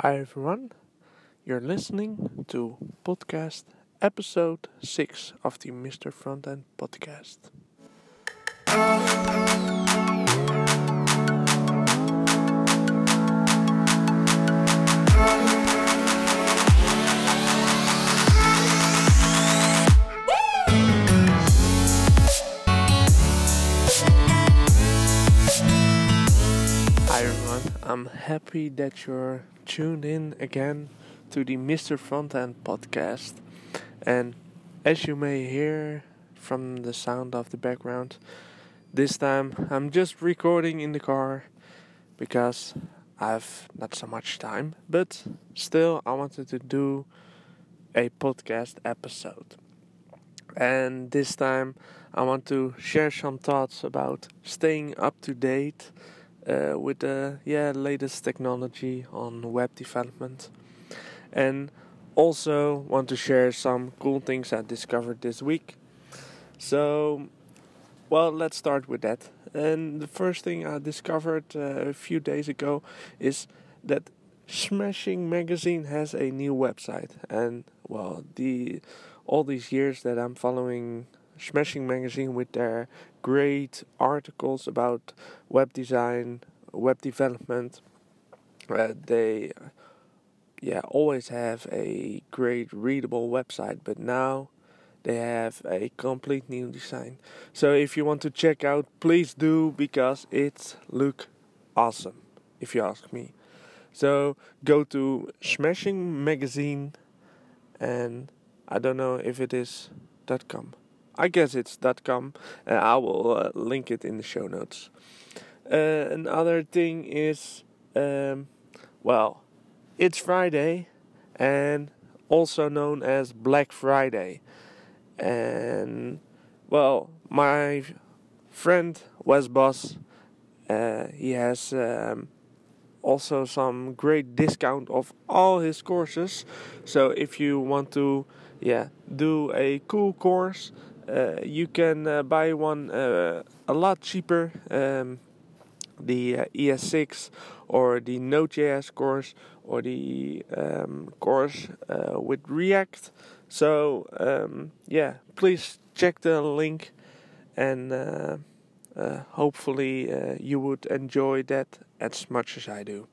Hi everyone, you're listening to podcast episode 6 of the Mr. Frontend podcast. Hi everyone, I'm happy that you're tuned in again to the Mr. Frontend podcast. And as you may hear from the sound of the background, this time I'm just recording in the car because I've not so much time, but still I wanted to do a podcast episode. And this time I want to share some thoughts about staying up to date uh, with the yeah latest technology on web development, and also want to share some cool things I discovered this week. So, well, let's start with that. And the first thing I discovered uh, a few days ago is that Smashing Magazine has a new website, and well, the all these years that I'm following Smashing Magazine with their great articles about web design, web development. Uh, they, yeah, always have a great readable website, but now they have a complete new design. So if you want to check out, please do because it look awesome, if you ask me. So go to Smashing Magazine, and I don't know if it is dot .com. I guess it's .com. Uh, I will uh, link it in the show notes. Uh, another thing is, um, well, it's Friday, and also known as Black Friday, and well, my friend Wes Bos, uh, he has um, also some great discount of all his courses. So if you want to, yeah, do a cool course you can uh, buy one uh, a lot cheaper. Um, the ES6 or the Node.js course or the um, course with React. So um, yeah, please check the link and uh, uh, hopefully uh, you would enjoy that as much as I do.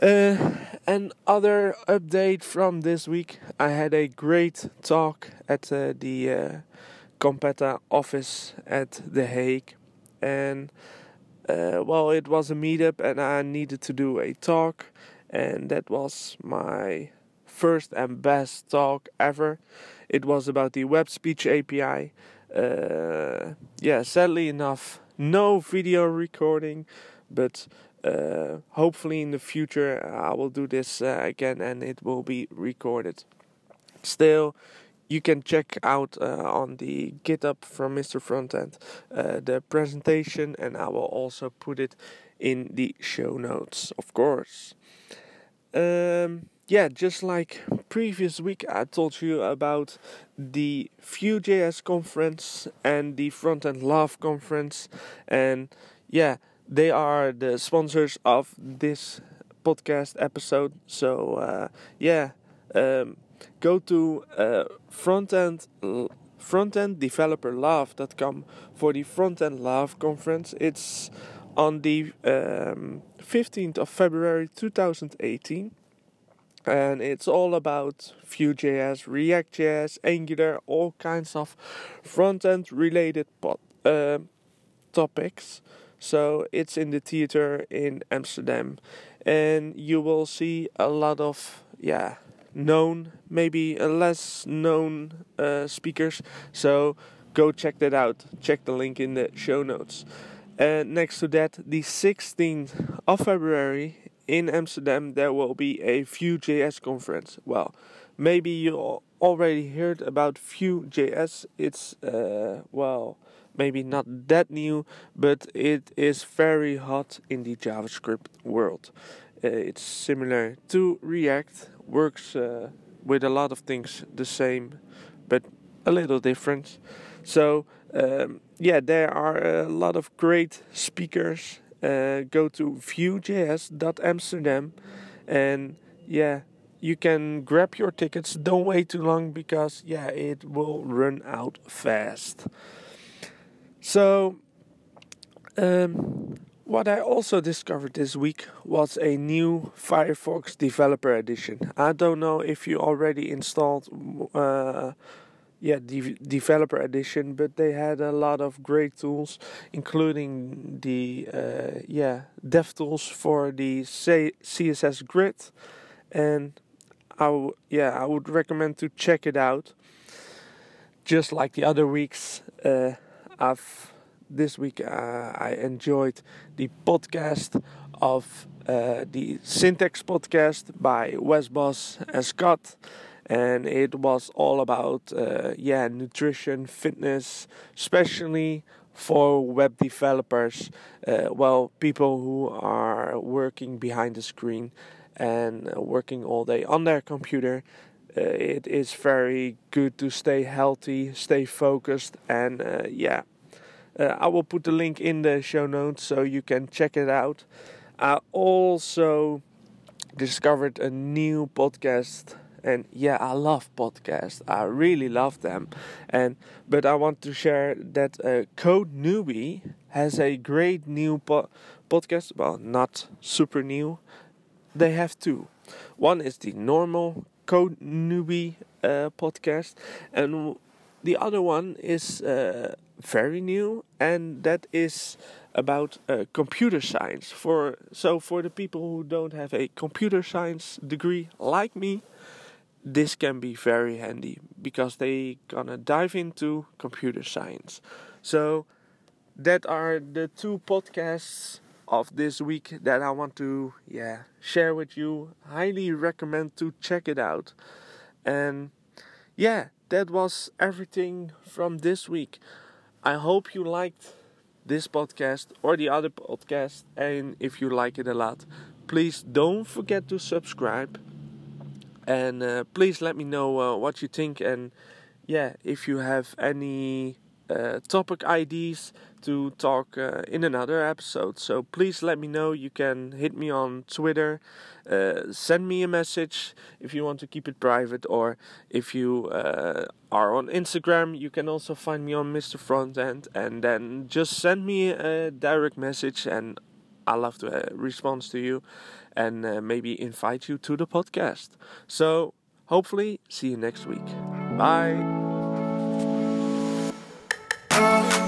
Uh, an other update from this week. I had a great talk at uh, the uh, Competa office at The Hague, and uh, well, it was a meetup, and I needed to do a talk, and that was my first and best talk ever. It was about the Web Speech API. Uh, yeah, sadly enough, no video recording, but uh, hopefully in the future I will do this uh, again and it will be recorded. Still, you can check out uh, on the GitHub from Mr. Frontend uh, the presentation, and I will also put it in the show notes, of course. Um, yeah, just like previous week, I told you about the Vue.js conference and the Frontend Love conference, and yeah they are the sponsors of this podcast episode. So uh, yeah, um, go to uh, frontend frontenddeveloperlove.com for the Frontend Love conference. It's on the um, 15th of February 2018. And it's all about Vue.js, React.js, Angular, all kinds of front end related pod, uh, topics. So it's in the theater in Amsterdam, and you will see a lot of yeah known, maybe less known uh, speakers. So go check that out. Check the link in the show notes. And next to that, the 16th of February in Amsterdam, there will be a Vue.js conference. Well, maybe you already heard about Vue.js. It's uh, well maybe not that new, but it is very hot in the JavaScript world. Uh, it's similar to React, works uh, with a lot of things the same, but a little different. So, um, yeah, there are a lot of great speakers. Uh, go to vue.js.amsterdam and yeah you can grab your tickets don't wait too long because yeah it will run out fast so um, what I also discovered this week was a new Firefox Developer Edition. I don't know if you already installed, uh, yeah, the Developer Edition, but they had a lot of great tools, including the uh, yeah dev tools for the C- CSS Grid, and I w- yeah I would recommend to check it out. Just like the other weeks, uh, I've this week uh, I enjoyed the podcast of uh, the Syntax podcast by Wes Bos and Scott, and it was all about uh, yeah nutrition, fitness, especially for web developers. Uh, well, people who are working behind the screen and working all day on their computer. Uh, it is very good to stay healthy, stay focused, and uh, yeah, uh, I will put the link in the show notes so you can check it out. I also discovered a new podcast and yeah i love podcasts i really love them and but i want to share that uh, code newbie has a great new po- podcast well not super new they have two one is the normal code newbie uh, podcast and the other one is uh, very new, and that is about uh, computer science. For so for the people who don't have a computer science degree like me, this can be very handy because they gonna dive into computer science. So that are the two podcasts of this week that I want to yeah share with you. Highly recommend to check it out. And yeah, that was everything from this week. I hope you liked this podcast or the other podcast, and if you like it a lot, please don't forget to subscribe. And uh, please let me know uh, what you think, and yeah, if you have any uh, topic ideas to talk uh, in another episode. So please let me know. You can hit me on Twitter, uh, send me a message if you want to keep it private, or if you uh, are on Instagram, you can also find me on Mr. Frontend, and then just send me a direct message, and I love to uh, respond to you, and maybe invite you to the podcast. So hopefully, see you next week. Bye oh.